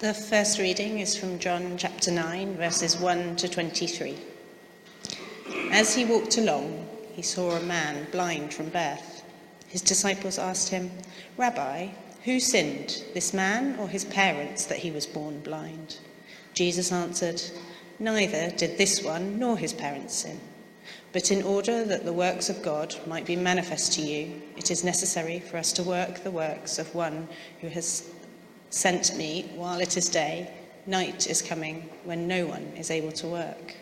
The first reading is from John chapter 9, verses 1 to 23. As he walked along, he saw a man blind from birth. His disciples asked him, Rabbi, who sinned, this man or his parents, that he was born blind? Jesus answered, Neither did this one nor his parents sin. But in order that the works of God might be manifest to you, it is necessary for us to work the works of one who has sent me while it is day. Night is coming when no one is able to work.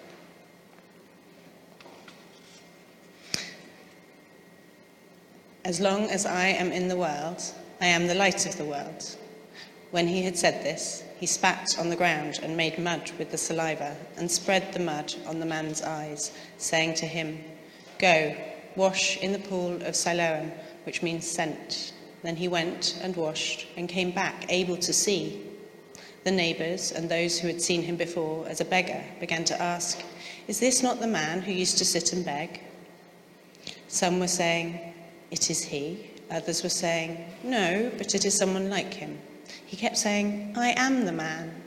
As long as I am in the world, I am the light of the world. When he had said this, he spat on the ground and made mud with the saliva and spread the mud on the man's eyes, saying to him, Go, wash in the pool of Siloam, which means sent. Then he went and washed and came back able to see. The neighbors and those who had seen him before as a beggar began to ask, Is this not the man who used to sit and beg? Some were saying, It is he. Others were saying, No, but it is someone like him. He kept saying, I am the man.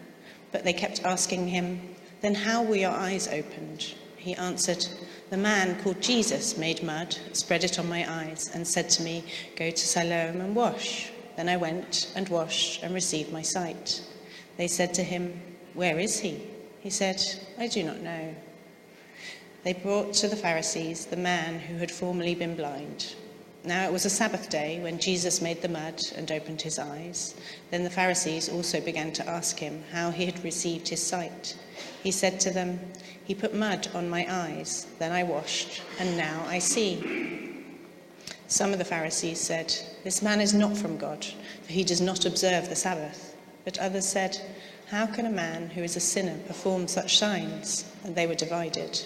But they kept asking him, Then how were your eyes opened? He answered, The man called Jesus made mud, spread it on my eyes, and said to me, Go to Siloam and wash. Then I went and washed and received my sight. They said to him, Where is he? He said, I do not know. They brought to the Pharisees the man who had formerly been blind. Now it was a Sabbath day when Jesus made the mud and opened his eyes. Then the Pharisees also began to ask him how he had received his sight. He said to them, He put mud on my eyes, then I washed, and now I see. Some of the Pharisees said, This man is not from God, for he does not observe the Sabbath. But others said, How can a man who is a sinner perform such signs? And they were divided.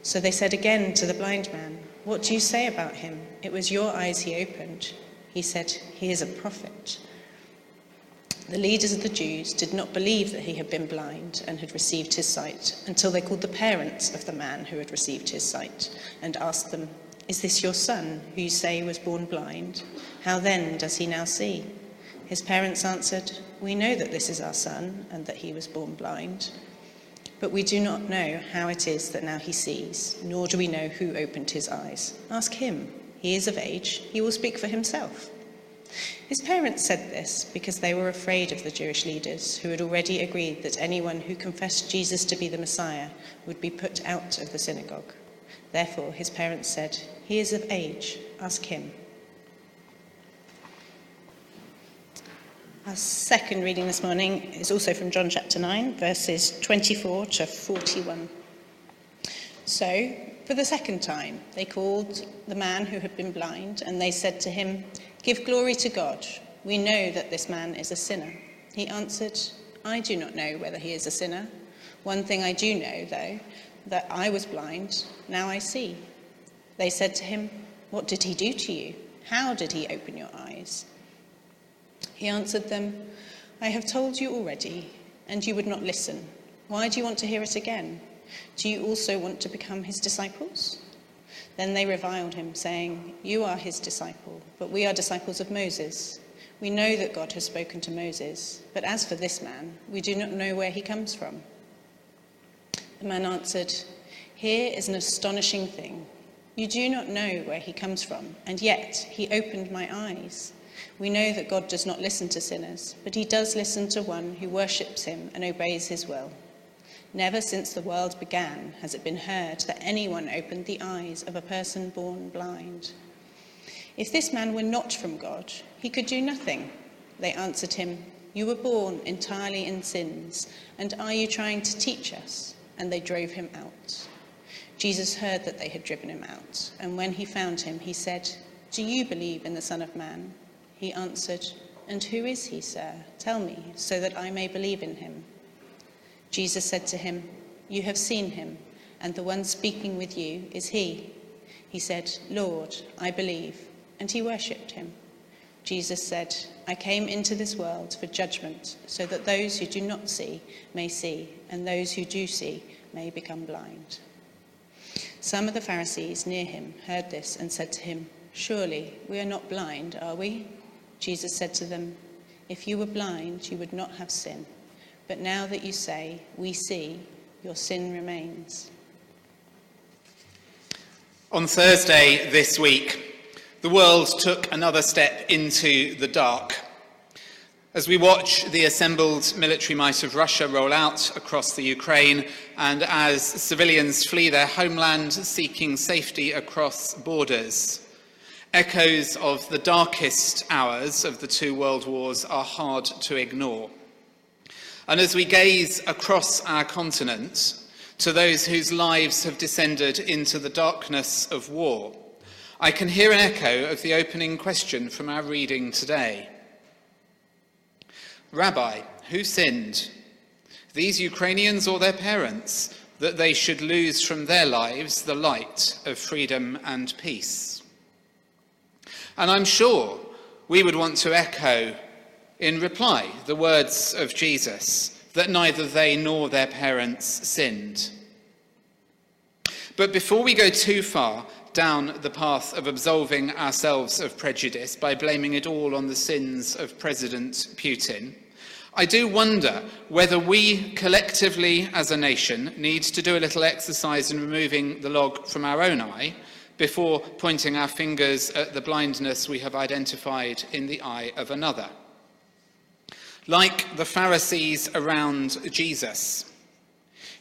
So they said again to the blind man, What do you say about him? It was your eyes he opened. He said, He is a prophet. The leaders of the Jews did not believe that he had been blind and had received his sight until they called the parents of the man who had received his sight and asked them, Is this your son, who you say was born blind? How then does he now see? His parents answered, We know that this is our son and that he was born blind. But we do not know how it is that now he sees, nor do we know who opened his eyes. Ask him. He is of age. He will speak for himself. His parents said this because they were afraid of the Jewish leaders, who had already agreed that anyone who confessed Jesus to be the Messiah would be put out of the synagogue. Therefore, his parents said, He is of age. Ask him. Our second reading this morning is also from John chapter 9, verses 24 to 41. So, for the second time, they called the man who had been blind, and they said to him, Give glory to God. We know that this man is a sinner. He answered, I do not know whether he is a sinner. One thing I do know, though, that I was blind, now I see. They said to him, What did he do to you? How did he open your eyes? He answered them, I have told you already, and you would not listen. Why do you want to hear it again? Do you also want to become his disciples? Then they reviled him, saying, You are his disciple, but we are disciples of Moses. We know that God has spoken to Moses, but as for this man, we do not know where he comes from. The man answered, Here is an astonishing thing. You do not know where he comes from, and yet he opened my eyes. We know that God does not listen to sinners, but he does listen to one who worships him and obeys his will. Never since the world began has it been heard that anyone opened the eyes of a person born blind. If this man were not from God, he could do nothing. They answered him, You were born entirely in sins, and are you trying to teach us? And they drove him out. Jesus heard that they had driven him out, and when he found him, he said, Do you believe in the Son of Man? He answered, And who is he, sir? Tell me, so that I may believe in him. Jesus said to him, You have seen him, and the one speaking with you is he. He said, Lord, I believe. And he worshipped him. Jesus said, I came into this world for judgment, so that those who do not see may see, and those who do see may become blind. Some of the Pharisees near him heard this and said to him, Surely we are not blind, are we? Jesus said to them, If you were blind, you would not have sin. But now that you say, We see, your sin remains. On Thursday this week, the world took another step into the dark. As we watch the assembled military might of Russia roll out across the Ukraine, and as civilians flee their homeland seeking safety across borders, echoes of the darkest hours of the two world wars are hard to ignore. And as we gaze across our continent to those whose lives have descended into the darkness of war, I can hear an echo of the opening question from our reading today. Rabbi, who sinned? These Ukrainians or their parents, that they should lose from their lives the light of freedom and peace? And I'm sure we would want to echo in reply the words of Jesus that neither they nor their parents sinned. But before we go too far down the path of absolving ourselves of prejudice by blaming it all on the sins of President Putin, I do wonder whether we collectively as a nation need to do a little exercise in removing the log from our own eye before pointing our fingers at the blindness we have identified in the eye of another. Like the Pharisees around Jesus,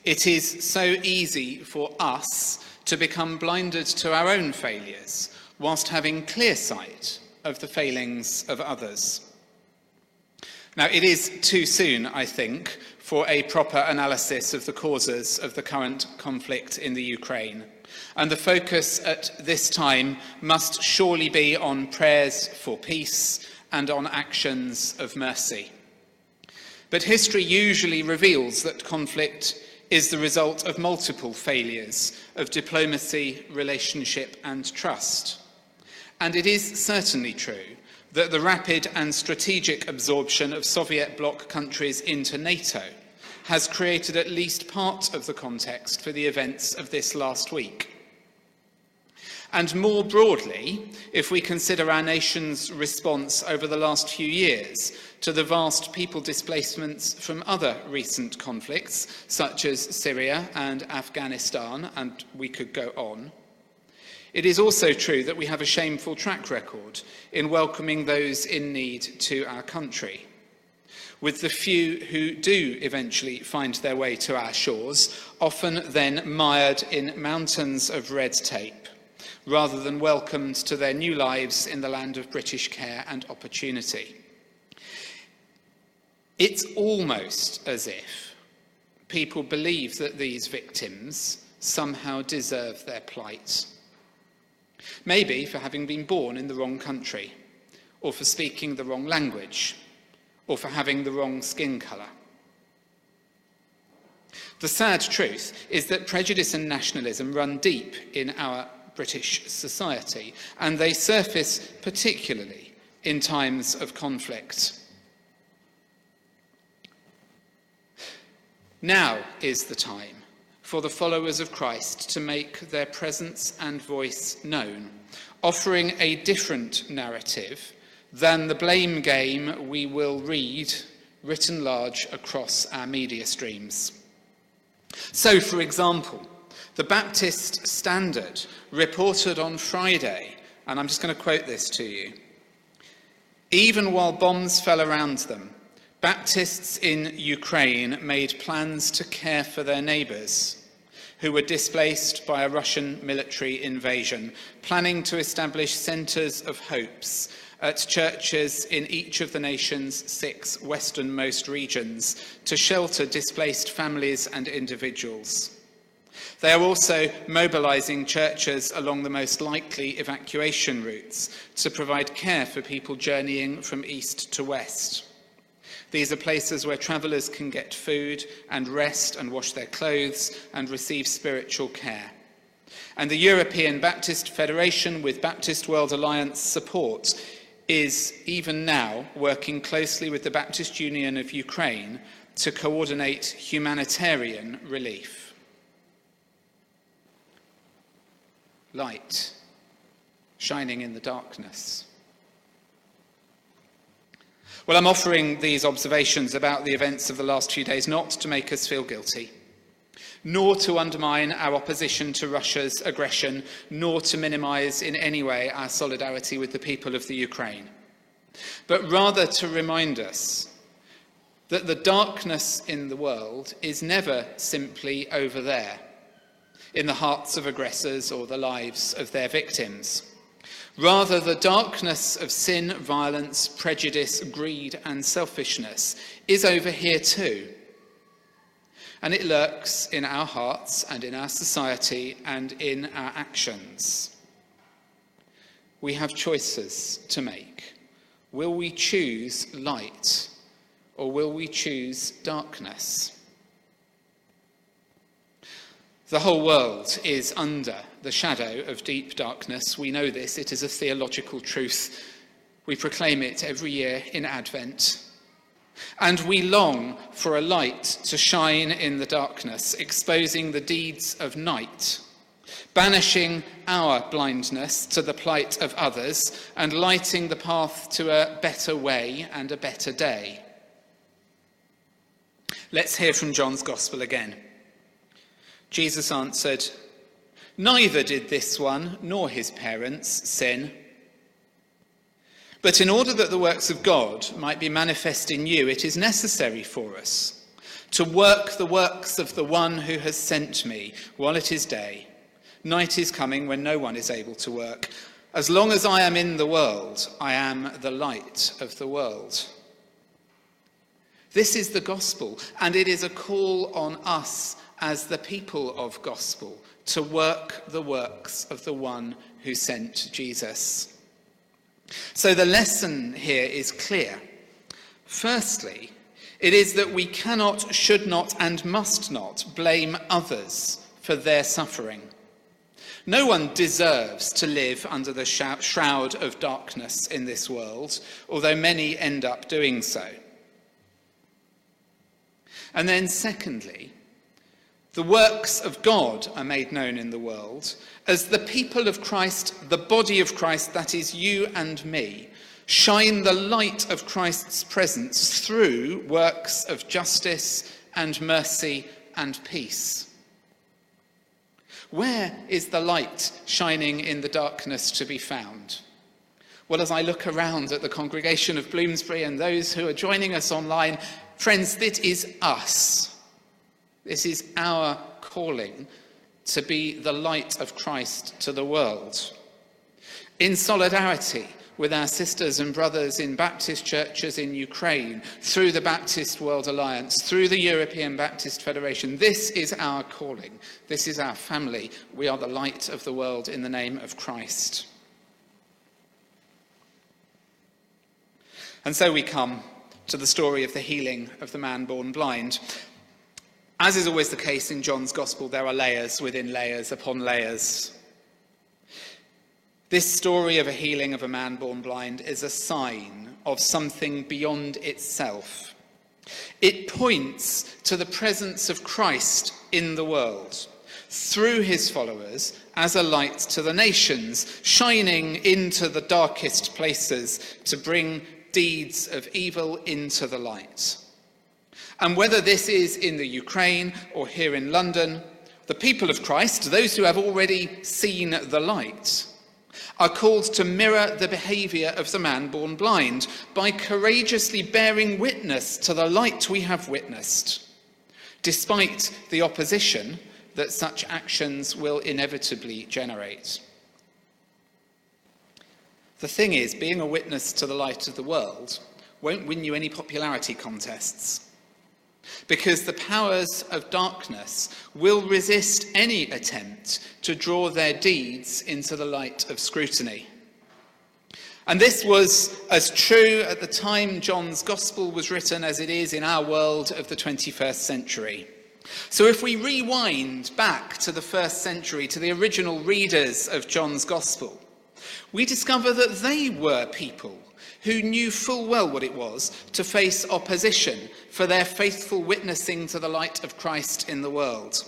it is so easy for us to become blinded to our own failures whilst having clear sight of the failings of others. Now, it is too soon, I think, for a proper analysis of the causes of the current conflict in the Ukraine. And the focus at this time must surely be on prayers for peace and on actions of mercy. But history usually reveals that conflict is the result of multiple failures of diplomacy, relationship, and trust. And it is certainly true that the rapid and strategic absorption of Soviet bloc countries into NATO has created at least part of the context for the events of this last week. And more broadly, if we consider our nation's response over the last few years to the vast people displacements from other recent conflicts, such as Syria and Afghanistan, and we could go on, it is also true that we have a shameful track record in welcoming those in need to our country. With the few who do eventually find their way to our shores, often then mired in mountains of red tape, rather than welcomed to their new lives in the land of British care and opportunity. It's almost as if people believe that these victims somehow deserve their plight. Maybe for having been born in the wrong country, or for speaking the wrong language, or for having the wrong skin colour. The sad truth is that prejudice and nationalism run deep in our British society, and they surface particularly in times of conflict. Now is the time for the followers of Christ to make their presence and voice known, offering a different narrative than the blame game we will read written large across our media streams. So, for example, the Baptist Standard reported on Friday, and I'm just going to quote this to you. Even while bombs fell around them, Baptists in Ukraine made plans to care for their neighbours who were displaced by a Russian military invasion, planning to establish centres of hopes at churches in each of the nation's six westernmost regions to shelter displaced families and individuals. They are also mobilising churches along the most likely evacuation routes to provide care for people journeying from east to west. These are places where travellers can get food and rest and wash their clothes and receive spiritual care. And the European Baptist Federation, with Baptist World Alliance support, is even now working closely with the Baptist Union of Ukraine to coordinate humanitarian relief. Light shining in the darkness. Well, I'm offering these observations about the events of the last few days not to make us feel guilty, nor to undermine our opposition to Russia's aggression, nor to minimize in any way our solidarity with the people of the Ukraine, but rather to remind us that the darkness in the world is never simply over there, in the hearts of aggressors or the lives of their victims. Rather, the darkness of sin, violence, prejudice, greed, and selfishness is over here too. And it lurks in our hearts and in our society and in our actions. We have choices to make. Will we choose light or will we choose darkness? The whole world is under the shadow of deep darkness. We know this, it is a theological truth. We proclaim it every year in Advent. And we long for a light to shine in the darkness, exposing the deeds of night, banishing our blindness to the plight of others, and lighting the path to a better way and a better day. Let's hear from John's Gospel again. Jesus answered, Neither did this one nor his parents sin. But in order that the works of God might be manifest in you, it is necessary for us to work the works of the one who has sent me while it is day. Night is coming when no one is able to work. As long as I am in the world, I am the light of the world. This is the gospel, and it is a call on us as the people of gospel to work the works of the one who sent Jesus. So the lesson here is clear. Firstly, it is that we cannot, should not, and must not blame others for their suffering. No one deserves to live under the shroud of darkness in this world, although many end up doing so. And then, secondly, the works of God are made known in the world as the people of Christ, the body of Christ, that is you and me, shine the light of Christ's presence through works of justice and mercy and peace. Where is the light shining in the darkness to be found? Well, as I look around at the congregation of Bloomsbury and those who are joining us online, friends, it is us this is our calling to be the light of Christ to the world. In solidarity with our sisters and brothers in Baptist churches in Ukraine, through the Baptist World Alliance, through the European Baptist Federation, this is our calling. This is our family. We are the light of the world in the name of Christ. And so we come to the story of the healing of the man born blind. As is always the case in John's Gospel, there are layers within layers upon layers. This story of a healing of a man born blind is a sign of something beyond itself. It points to the presence of Christ in the world through his followers as a light to the nations, shining into the darkest places to bring deeds of evil into the light. And whether this is in the Ukraine or here in London, the people of Christ, those who have already seen the light, are called to mirror the behavior of the man born blind by courageously bearing witness to the light we have witnessed, despite the opposition that such actions will inevitably generate. The thing is, being a witness to the light of the world won't win you any popularity contests because the powers of darkness will resist any attempt to draw their deeds into the light of scrutiny. And this was as true at the time John's Gospel was written as it is in our world of the 21st century. So, if we rewind back to the first century, to the original readers of John's Gospel, we discover that they were people who knew full well what it was to face opposition for their faithful witnessing to the light of Christ in the world.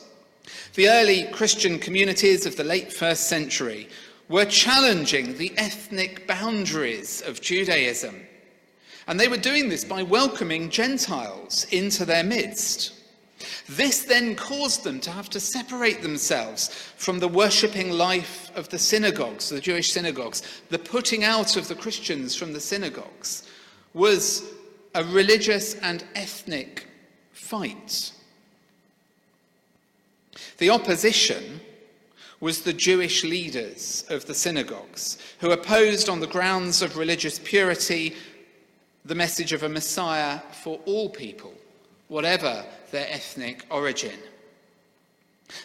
The early Christian communities of the late first century were challenging the ethnic boundaries of Judaism And they were doing this by welcoming Gentiles into their midst. This then caused them to have to separate themselves from the worshipping life of the synagogues, the Jewish synagogues. The putting out of the Christians from the synagogues was a religious and ethnic fight. The opposition was the Jewish leaders of the synagogues, who opposed on the grounds of religious purity the message of a Messiah for all people, whatever their ethnic origin.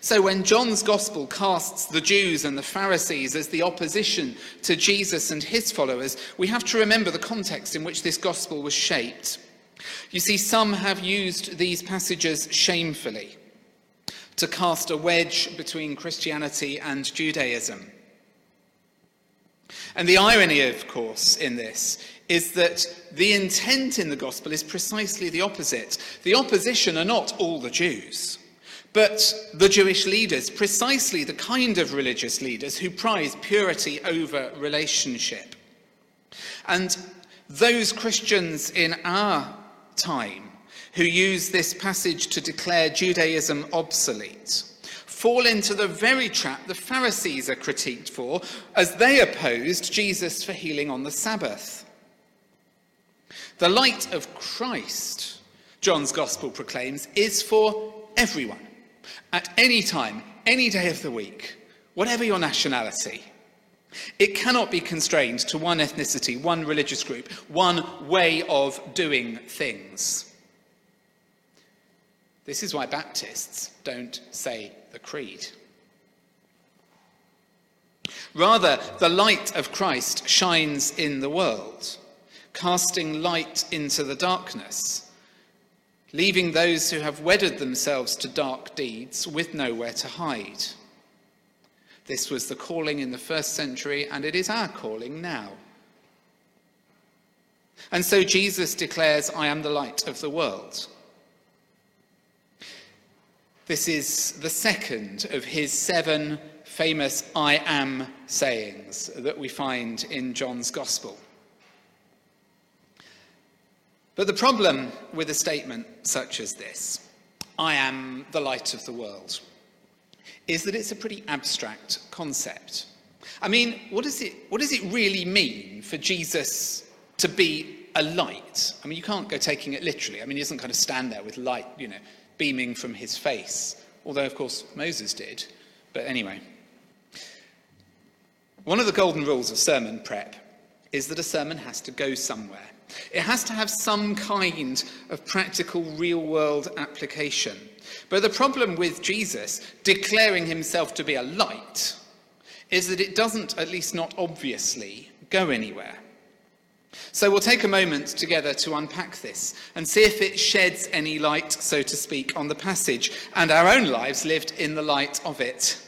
So, when John's gospel casts the Jews and the Pharisees as the opposition to Jesus and his followers, we have to remember the context in which this gospel was shaped. You see, some have used these passages shamefully to cast a wedge between Christianity and Judaism. And the irony, of course, in this is that the intent in the gospel is precisely the opposite. The opposition are not all the Jews, but the Jewish leaders, precisely the kind of religious leaders who prize purity over relationship. And those Christians in our time who use this passage to declare Judaism obsolete fall into the very trap the Pharisees are critiqued for as they opposed Jesus for healing on the Sabbath. The light of Christ, John's gospel proclaims, is for everyone, at any time, any day of the week, whatever your nationality. It cannot be constrained to one ethnicity, one religious group, one way of doing things. This is why Baptists don't say the creed. Rather, the light of Christ shines in the world casting light into the darkness, leaving those who have wedded themselves to dark deeds with nowhere to hide. This was the calling in the first century, and it is our calling now. And so Jesus declares, I am the light of the world. This is the second of his seven famous I am sayings that we find in John's Gospel. But the problem with a statement such as this, I am the light of the world, is that it's a pretty abstract concept. I mean, what does it, what does it really mean for Jesus to be a light? I mean, you can't go taking it literally. I mean, he doesn't kind of stand there with light, you know, beaming from his face, although, of course, Moses did. But anyway. One of the golden rules of sermon prep is that a sermon has to go somewhere. It has to have some kind of practical, real world application. But the problem with Jesus declaring himself to be a light is that it doesn't, at least not obviously, go anywhere. So we'll take a moment together to unpack this and see if it sheds any light, so to speak, on the passage and our own lives lived in the light of it.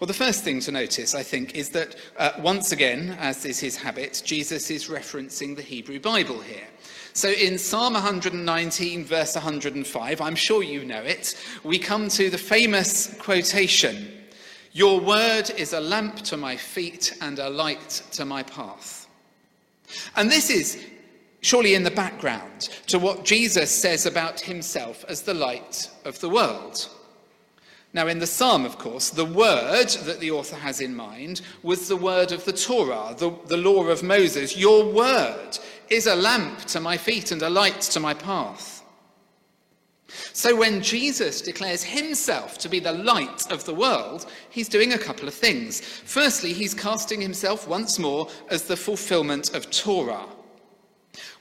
Well, the first thing to notice, I think, is that uh, once again, as is his habit, Jesus is referencing the Hebrew Bible here. So in Psalm 119, verse 105, I'm sure you know it, we come to the famous quotation Your word is a lamp to my feet and a light to my path. And this is surely in the background to what Jesus says about himself as the light of the world. Now, in the psalm, of course, the word that the author has in mind was the word of the Torah, the, the law of Moses. Your word is a lamp to my feet and a light to my path. So, when Jesus declares himself to be the light of the world, he's doing a couple of things. Firstly, he's casting himself once more as the fulfillment of Torah.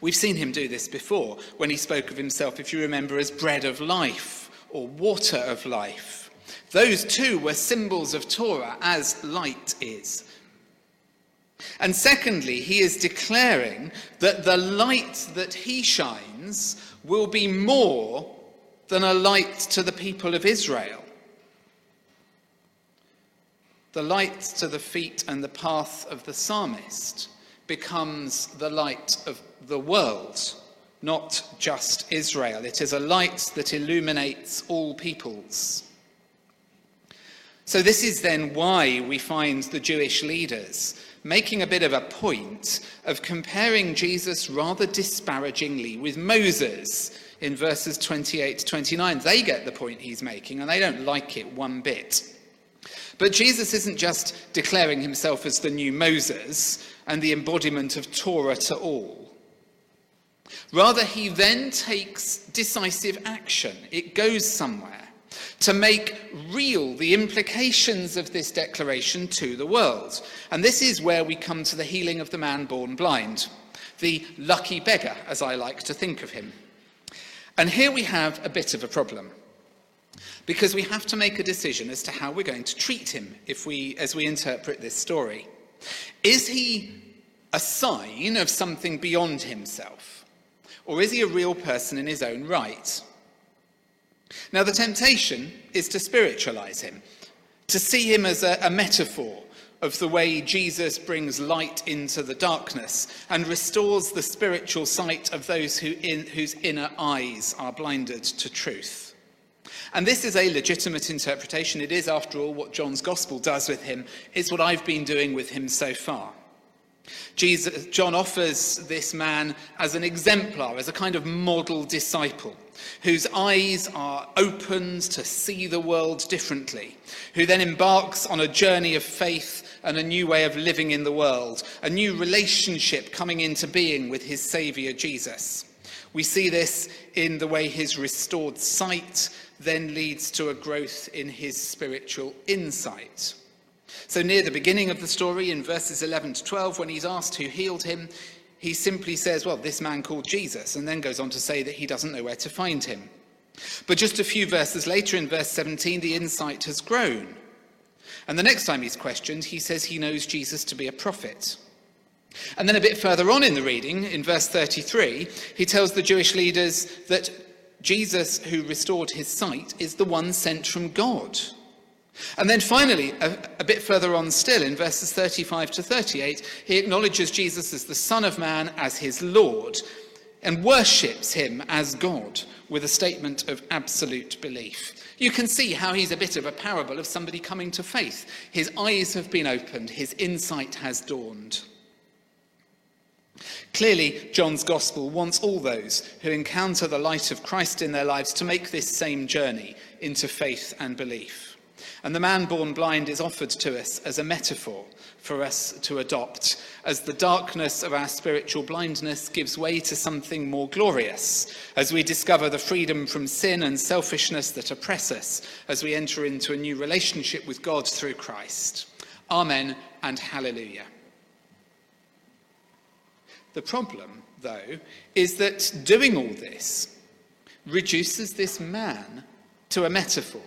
We've seen him do this before when he spoke of himself, if you remember, as bread of life or water of life. Those two were symbols of Torah, as light is. And secondly, he is declaring that the light that he shines will be more than a light to the people of Israel. The light to the feet and the path of the psalmist becomes the light of the world, not just Israel. It is a light that illuminates all peoples. So, this is then why we find the Jewish leaders making a bit of a point of comparing Jesus rather disparagingly with Moses in verses 28 to 29. They get the point he's making and they don't like it one bit. But Jesus isn't just declaring himself as the new Moses and the embodiment of Torah to all. Rather, he then takes decisive action. It goes somewhere to make real the implications of this declaration to the world. And this is where we come to the healing of the man born blind, the lucky beggar, as I like to think of him. And here we have a bit of a problem. Because we have to make a decision as to how we're going to treat him if we, as we interpret this story. Is he a sign of something beyond himself? Or is he a real person in his own right? Now, the temptation is to spiritualize him, to see him as a, a metaphor of the way Jesus brings light into the darkness and restores the spiritual sight of those who in, whose inner eyes are blinded to truth. And this is a legitimate interpretation. It is, after all, what John's gospel does with him. It's what I've been doing with him so far. Jesus, John offers this man as an exemplar, as a kind of model disciple, whose eyes are opened to see the world differently, who then embarks on a journey of faith and a new way of living in the world, a new relationship coming into being with his Saviour Jesus. We see this in the way his restored sight then leads to a growth in his spiritual insight. So, near the beginning of the story, in verses 11 to 12, when he's asked who healed him, he simply says, Well, this man called Jesus, and then goes on to say that he doesn't know where to find him. But just a few verses later, in verse 17, the insight has grown. And the next time he's questioned, he says he knows Jesus to be a prophet. And then a bit further on in the reading, in verse 33, he tells the Jewish leaders that Jesus, who restored his sight, is the one sent from God. And then finally, a, a, bit further on still, in verses 35 to 38, he acknowledges Jesus as the Son of Man, as his Lord, and worships him as God with a statement of absolute belief. You can see how he's a bit of a parable of somebody coming to faith. His eyes have been opened, his insight has dawned. Clearly, John's Gospel wants all those who encounter the light of Christ in their lives to make this same journey into faith and belief. And the man born blind is offered to us as a metaphor for us to adopt, as the darkness of our spiritual blindness gives way to something more glorious, as we discover the freedom from sin and selfishness that oppress us, as we enter into a new relationship with God through Christ. Amen and hallelujah. The problem, though, is that doing all this reduces this man to a metaphor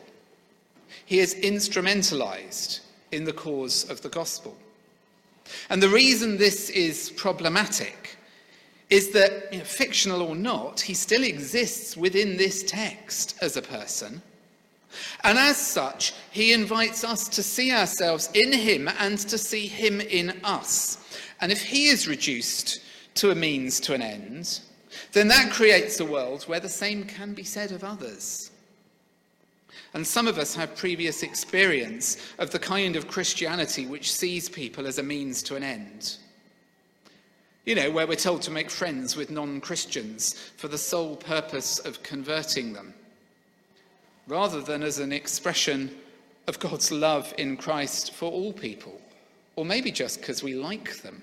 he is instrumentalized in the cause of the gospel. And the reason this is problematic is that, you know, fictional or not, he still exists within this text as a person. And as such, he invites us to see ourselves in him and to see him in us. And if he is reduced to a means to an end, then that creates a world where the same can be said of others. And some of us have previous experience of the kind of Christianity which sees people as a means to an end. You know, where we're told to make friends with non Christians for the sole purpose of converting them, rather than as an expression of God's love in Christ for all people, or maybe just because we like them.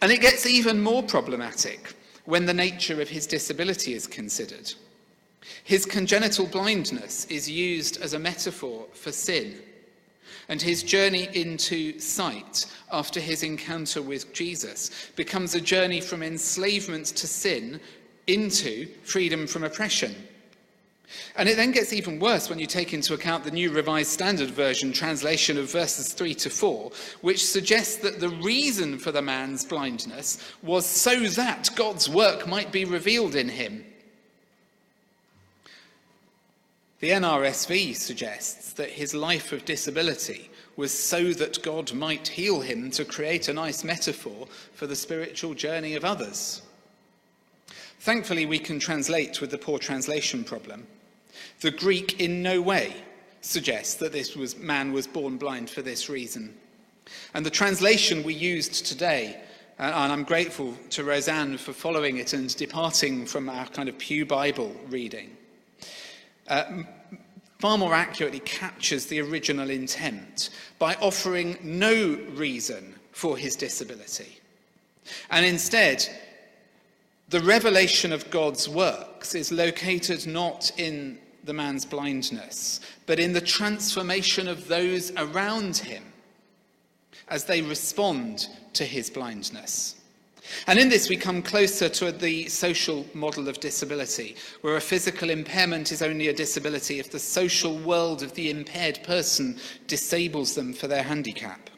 And it gets even more problematic when the nature of his disability is considered. His congenital blindness is used as a metaphor for sin, and his journey into sight after his encounter with Jesus becomes a journey from enslavement to sin into freedom from oppression. And it then gets even worse when you take into account the New Revised Standard Version translation of verses 3 to 4, which suggests that the reason for the man's blindness was so that God's work might be revealed in him. The NRSV suggests that his life of disability was so that God might heal him to create a nice metaphor for the spiritual journey of others. Thankfully, we can translate with the poor translation problem. The Greek in no way suggests that this was, man was born blind for this reason. And the translation we used today, uh, and I'm grateful to Roseanne for following it and departing from our kind of Pew Bible reading, uh, far more accurately captures the original intent by offering no reason for his disability. And instead, the revelation of God's works is located not in the man's blindness, but in the transformation of those around him as they respond to his blindness. And in this, we come closer to the social model of disability, where a physical impairment is only a disability if the social world of the impaired person disables them for their handicap.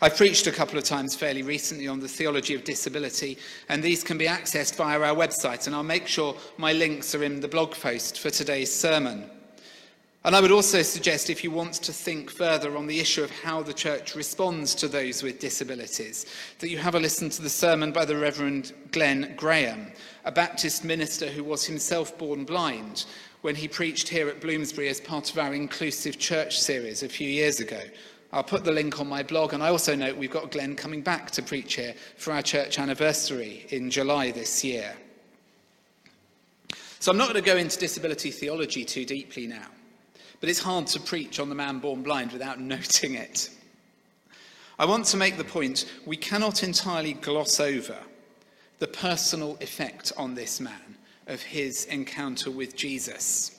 I've preached a couple of times fairly recently on the theology of disability, and these can be accessed via our website, and I'll make sure my links are in the blog post for today's sermon. And I would also suggest, if you want to think further on the issue of how the church responds to those with disabilities, that you have a listen to the sermon by the Reverend Glenn Graham, a Baptist minister who was himself born blind, when he preached here at Bloomsbury as part of our Inclusive Church series a few years ago. I'll put the link on my blog, and I also note we've got Glenn coming back to preach here for our church anniversary in July this year. So I'm not going to go into disability theology too deeply now. But it's hard to preach on the man born blind without noting it. I want to make the point we cannot entirely gloss over the personal effect on this man of his encounter with Jesus.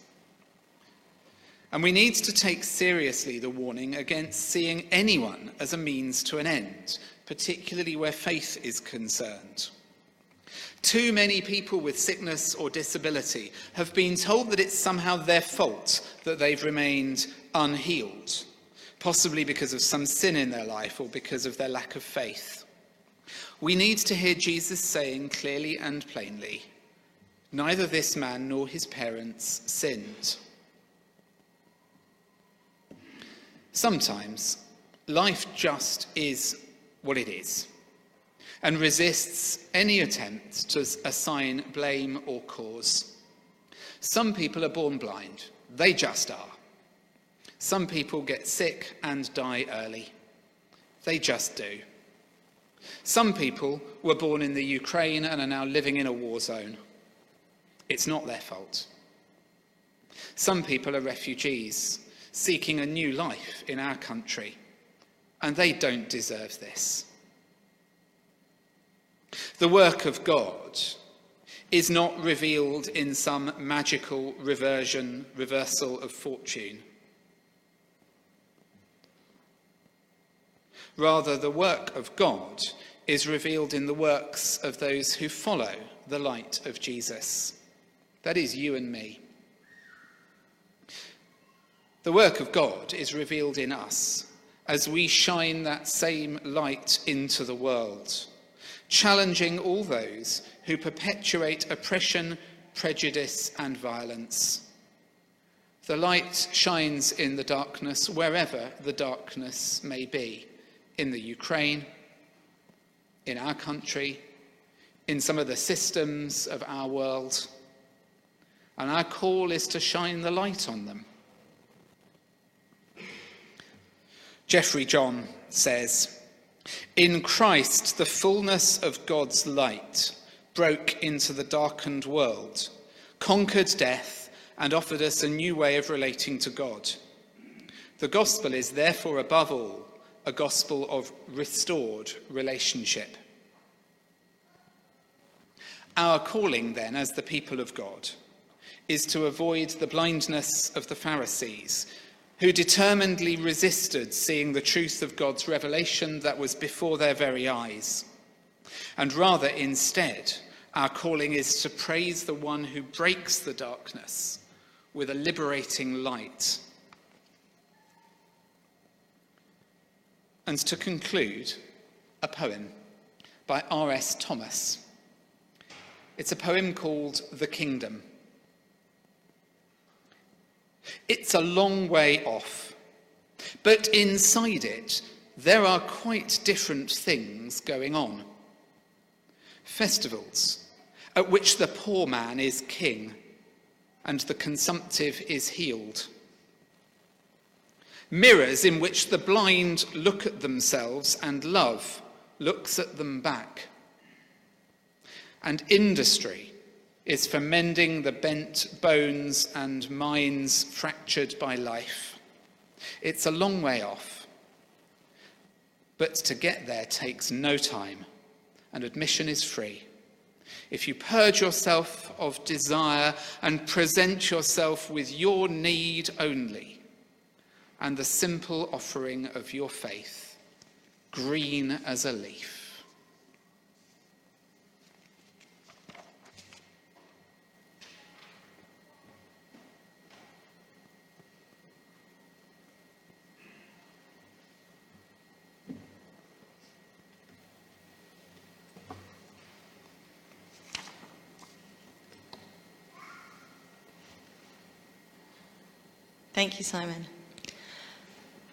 And we need to take seriously the warning against seeing anyone as a means to an end, particularly where faith is concerned. Too many people with sickness or disability have been told that it's somehow their fault that they've remained unhealed, possibly because of some sin in their life or because of their lack of faith. We need to hear Jesus saying clearly and plainly, Neither this man nor his parents sinned. Sometimes life just is what it is and resists any attempt to assign blame or cause. Some people are born blind, they just are. Some people get sick and die early, they just do. Some people were born in the Ukraine and are now living in a war zone. It's not their fault. Some people are refugees seeking a new life in our country, and they don't deserve this. The work of God is not revealed in some magical reversion, reversal of fortune. Rather, the work of God is revealed in the works of those who follow the light of Jesus. That is you and me. The work of God is revealed in us as we shine that same light into the world challenging all those who perpetuate oppression, prejudice, and violence. The light shines in the darkness wherever the darkness may be in the Ukraine, in our country, in some of the systems of our world. And our call is to shine the light on them. Jeffrey John says, in Christ, the fullness of God's light broke into the darkened world, conquered death, and offered us a new way of relating to God. The gospel is therefore, above all, a gospel of restored relationship. Our calling, then, as the people of God, is to avoid the blindness of the Pharisees who determinedly resisted seeing the truth of God's revelation that was before their very eyes. And rather, instead, our calling is to praise the one who breaks the darkness with a liberating light. And to conclude, a poem by R.S. Thomas. It's a poem called The Kingdom. It's a long way off. But inside it, there are quite different things going on. Festivals at which the poor man is king and the consumptive is healed. Mirrors in which the blind look at themselves and love looks at them back. And industry is for mending the bent bones and minds fractured by life. It's a long way off, but to get there takes no time, and admission is free. If you purge yourself of desire and present yourself with your need only, and the simple offering of your faith, green as a leaf. Thank you, Simon.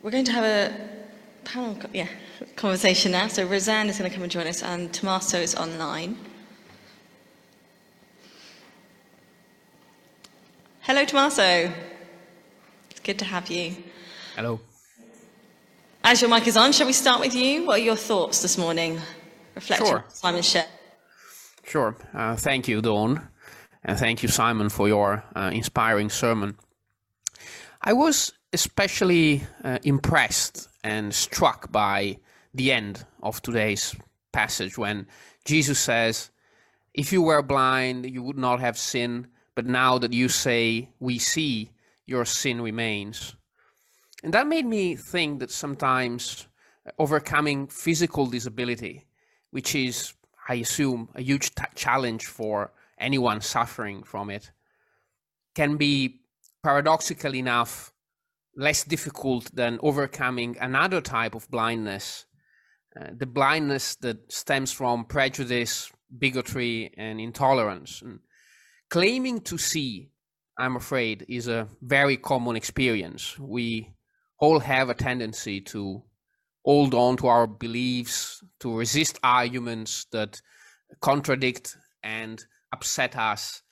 We're going to have a panel yeah, conversation now. So Roseanne is going to come and join us, and Tommaso is online. Hello, Tommaso. It's good to have you. Hello. As your mic is on, shall we start with you? What are your thoughts this morning? Reflecting Sure. on Simon shared. Sure. Uh, thank you, Dawn. And thank you, Simon, for your uh, inspiring sermon. I was especially uh, impressed and struck by the end of today's passage when Jesus says, If you were blind, you would not have sin, but now that you say, We see, your sin remains. And that made me think that sometimes overcoming physical disability, which is, I assume, a huge t- challenge for anyone suffering from it, can be paradoxically enough less difficult than overcoming another type of blindness uh, the blindness that stems from prejudice, bigotry, and intolerance. And claiming to see, I'm afraid, is a very common experience. We all have a tendency to hold on to our beliefs, to resist arguments that contradict and upset us,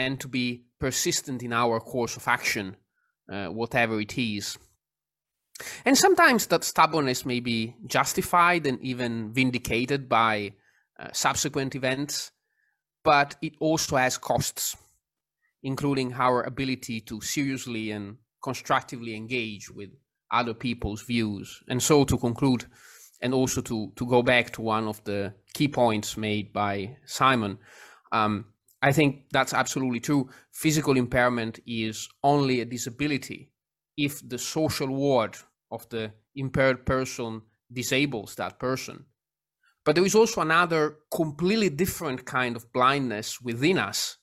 and to be persistent in our course of action, uh, whatever it is. And sometimes that stubbornness may be justified and even vindicated by uh, subsequent events, but it also has costs, including our ability to seriously and constructively engage with other people's views. And so, to conclude, and also to, to go back to one of the key points made by Simon, um, I think that's absolutely true. Physical impairment is only a disability if the social world of the impaired person disables that person. But there is also another completely different kind of blindness within us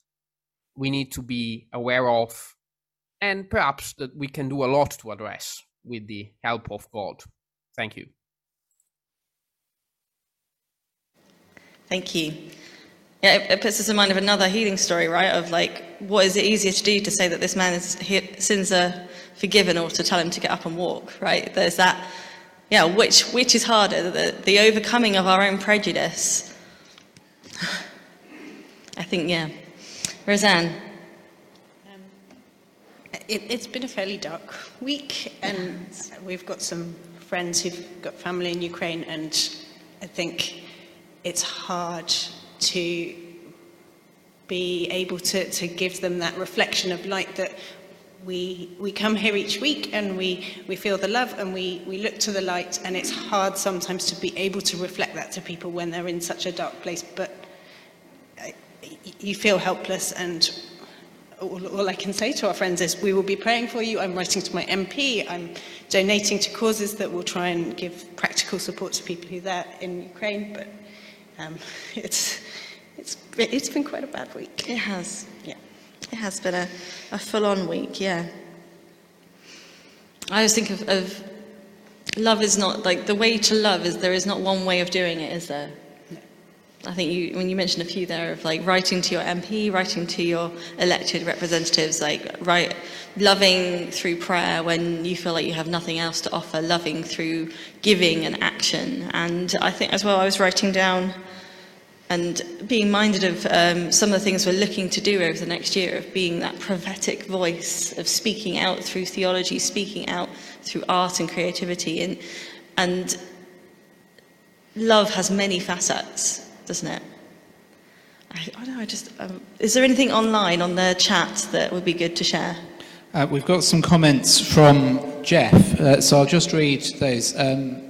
we need to be aware of, and perhaps that we can do a lot to address with the help of God. Thank you. Thank you. Yeah, it, it puts us in mind of another healing story, right? Of like, what is it easier to do to say that this man's sins are forgiven or to tell him to get up and walk, right? There's that, yeah, which, which is harder, the, the overcoming of our own prejudice? I think, yeah. Roseanne, um, It, it's been a fairly dark week, and we've got some friends who've got family in Ukraine, and I think it's hard to be able to, to give them that reflection of light that we, we come here each week and we, we feel the love and we, we look to the light, and it's hard sometimes to be able to reflect that to people when they're in such a dark place. But you feel helpless and all, all I can say to our friends is we will be praying for you. I'm writing to my MP. I'm donating to causes that will try and give practical support to people who are there in Ukraine. But um, it's, it's, it's been quite a bad week. it has. Yeah. It has been a, a full on week, yeah. I always think of, of love is not like the way to love is there is not one way of doing it, is there? I think you, when you mentioned a few there of like writing to your MP, writing to your elected representatives, like right, loving through prayer when you feel like you have nothing else to offer, loving through giving and action. And I think as well, I was writing down and being minded of um, some of the things we're looking to do over the next year, of being that prophetic voice, of speaking out through theology, speaking out through art and creativity. And, and love has many facets, doesn't it? I, I don't know, I just, um, is there anything online on the chat that would be good to share? Uh, we've got some comments from Jeff, uh, so I'll just read those. Um,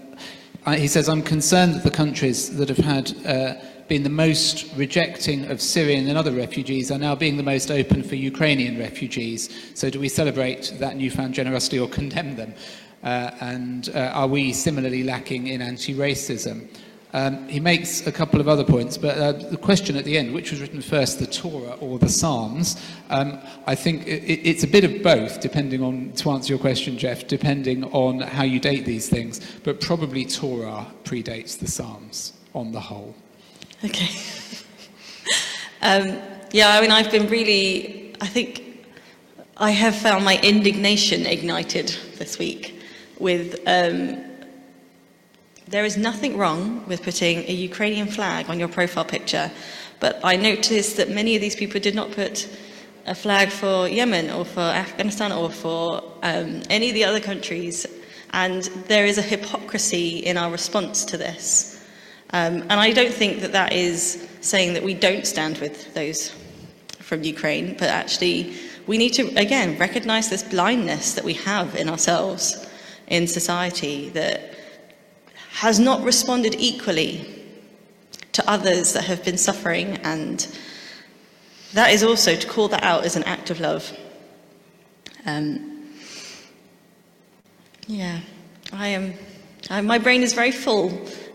I, he says, I'm concerned that the countries that have had uh, been the most rejecting of Syrian and other refugees are now being the most open for Ukrainian refugees. So do we celebrate that newfound generosity or condemn them? Uh, and uh, are we similarly lacking in anti-racism? Um, he makes a couple of other points, but uh, the question at the end, which was written first, the Torah or the Psalms, um, I think it, it's a bit of both, depending on, to answer your question, Jeff, depending on how you date these things, but probably Torah predates the Psalms on the whole. Okay. um, yeah, I mean, I've been really, I think I have found my indignation ignited this week with. Um, there is nothing wrong with putting a Ukrainian flag on your profile picture, but I noticed that many of these people did not put a flag for Yemen or for Afghanistan or for um, any of the other countries. And there is a hypocrisy in our response to this. Um, and I don't think that that is saying that we don't stand with those from Ukraine, but actually we need to, again, recognize this blindness that we have in ourselves in society that has not responded equally to others that have been suffering. And that is also to call that out as an act of love. Um, yeah, I am. I, my brain is very full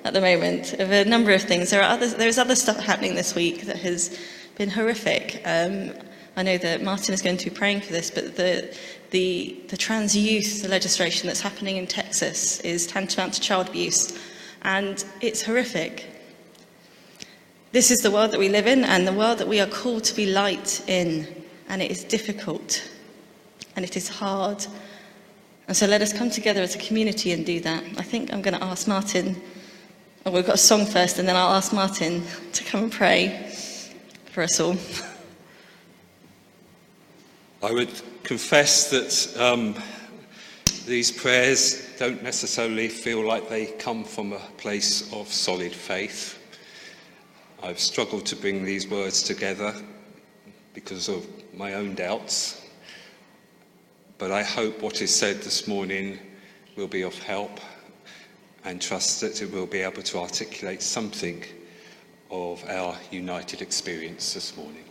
at the moment of a number of things. There are other, there's other stuff happening this week that has been horrific. Um, I know that Martin is going to be praying for this, but the, the, the trans youth legislation that's happening in Texas is tantamount to child abuse, and it's horrific. This is the world that we live in, and the world that we are called to be light in, and it is difficult, and it is hard. And so let us come together as a community and do that. I think I'm going to ask Martin well, we've got a song first, and then I'll ask Martin to come and pray for us all. I would confess that um, these prayers don't necessarily feel like they come from a place of solid faith. I've struggled to bring these words together because of my own doubts. But I hope what is said this morning will be of help and trust that it will be able to articulate something of our united experience this morning.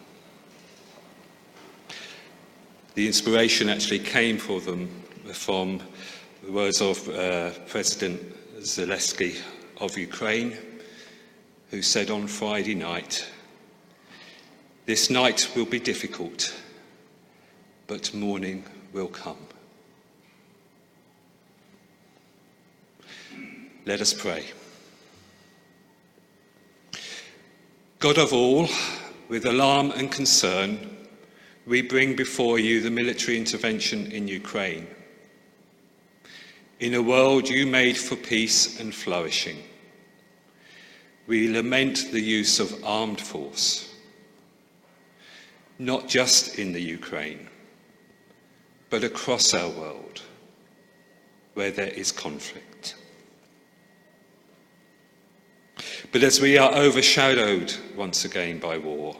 The inspiration actually came for them from the words of uh, President Zelensky of Ukraine, who said on Friday night, This night will be difficult, but morning will come. Let us pray. God of all, with alarm and concern, we bring before you the military intervention in Ukraine. In a world you made for peace and flourishing, we lament the use of armed force, not just in the Ukraine, but across our world where there is conflict. But as we are overshadowed once again by war,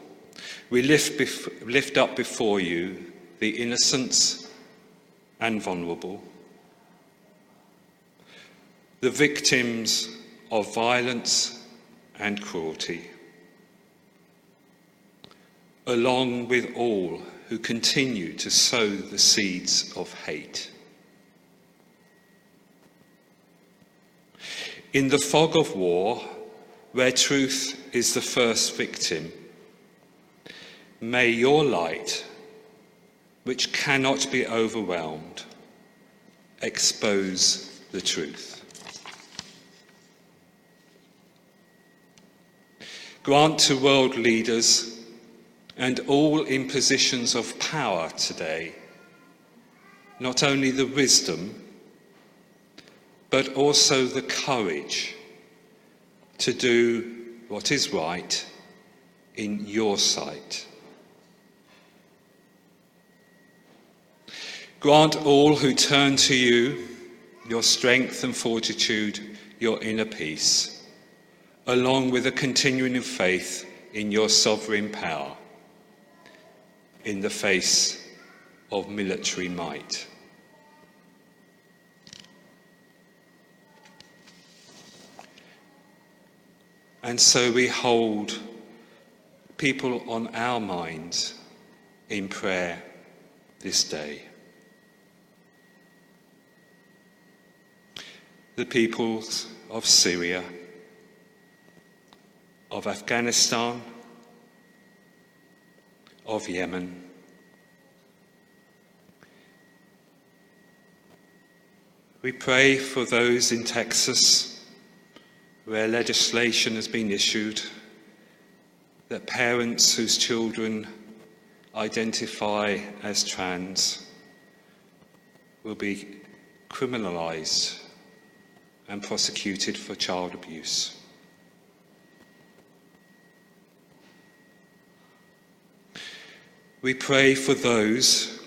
we lift, bef- lift up before you the innocents and vulnerable, the victims of violence and cruelty, along with all who continue to sow the seeds of hate. In the fog of war, where truth is the first victim. May your light, which cannot be overwhelmed, expose the truth. Grant to world leaders and all in positions of power today not only the wisdom, but also the courage to do what is right in your sight. Grant all who turn to you your strength and fortitude, your inner peace, along with a continuing of faith in your sovereign power in the face of military might. And so we hold people on our minds in prayer this day. The peoples of Syria, of Afghanistan, of Yemen. We pray for those in Texas where legislation has been issued that parents whose children identify as trans will be criminalised and prosecuted for child abuse. We pray for those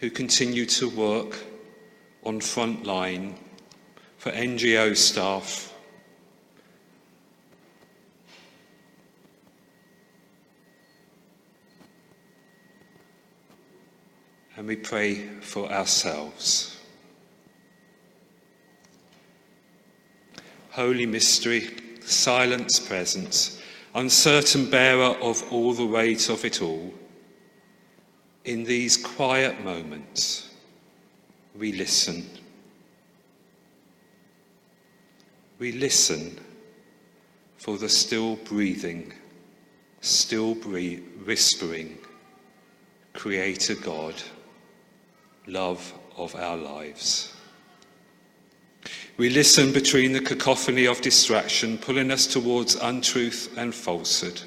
who continue to work on front line, for NGO staff, and we pray for ourselves. Holy Mystery, silence presence, uncertain bearer of all the weight of it all, in these quiet moments, we listen. We listen for the still breathing, still bre- whispering Creator God, love of our lives. We listen between the cacophony of distraction pulling us towards untruth and falsehood.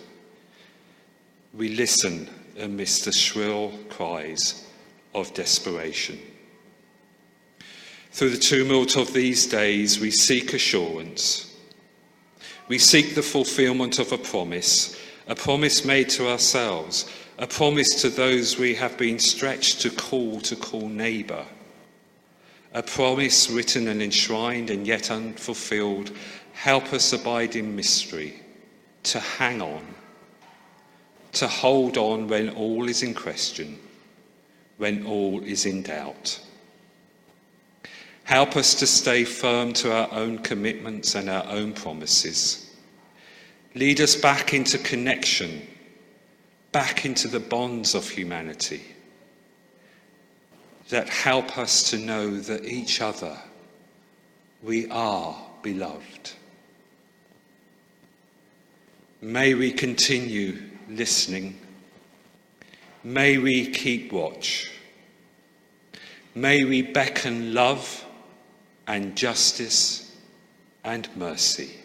We listen amidst the shrill cries of desperation. Through the tumult of these days, we seek assurance. We seek the fulfillment of a promise, a promise made to ourselves, a promise to those we have been stretched to call to call neighbour, a promise written and enshrined and yet unfulfilled. Help us abide in mystery, to hang on to hold on when all is in question, when all is in doubt. Help us to stay firm to our own commitments and our own promises. Lead us back into connection, back into the bonds of humanity that help us to know that each other we are beloved. May we continue listening. May we keep watch. May we beckon love and justice and mercy.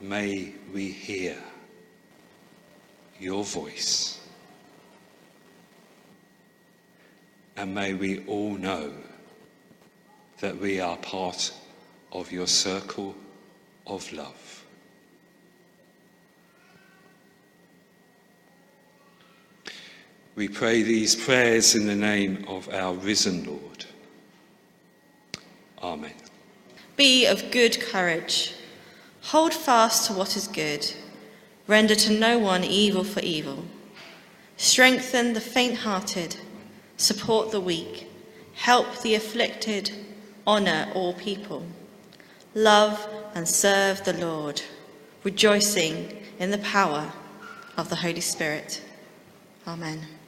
May we hear your voice. And may we all know that we are part of your circle of love. We pray these prayers in the name of our risen Lord. Amen. Be of good courage. Hold fast to what is good. Render to no one evil for evil. Strengthen the faint hearted. Support the weak. Help the afflicted. Honour all people. Love and serve the Lord, rejoicing in the power of the Holy Spirit. Amen.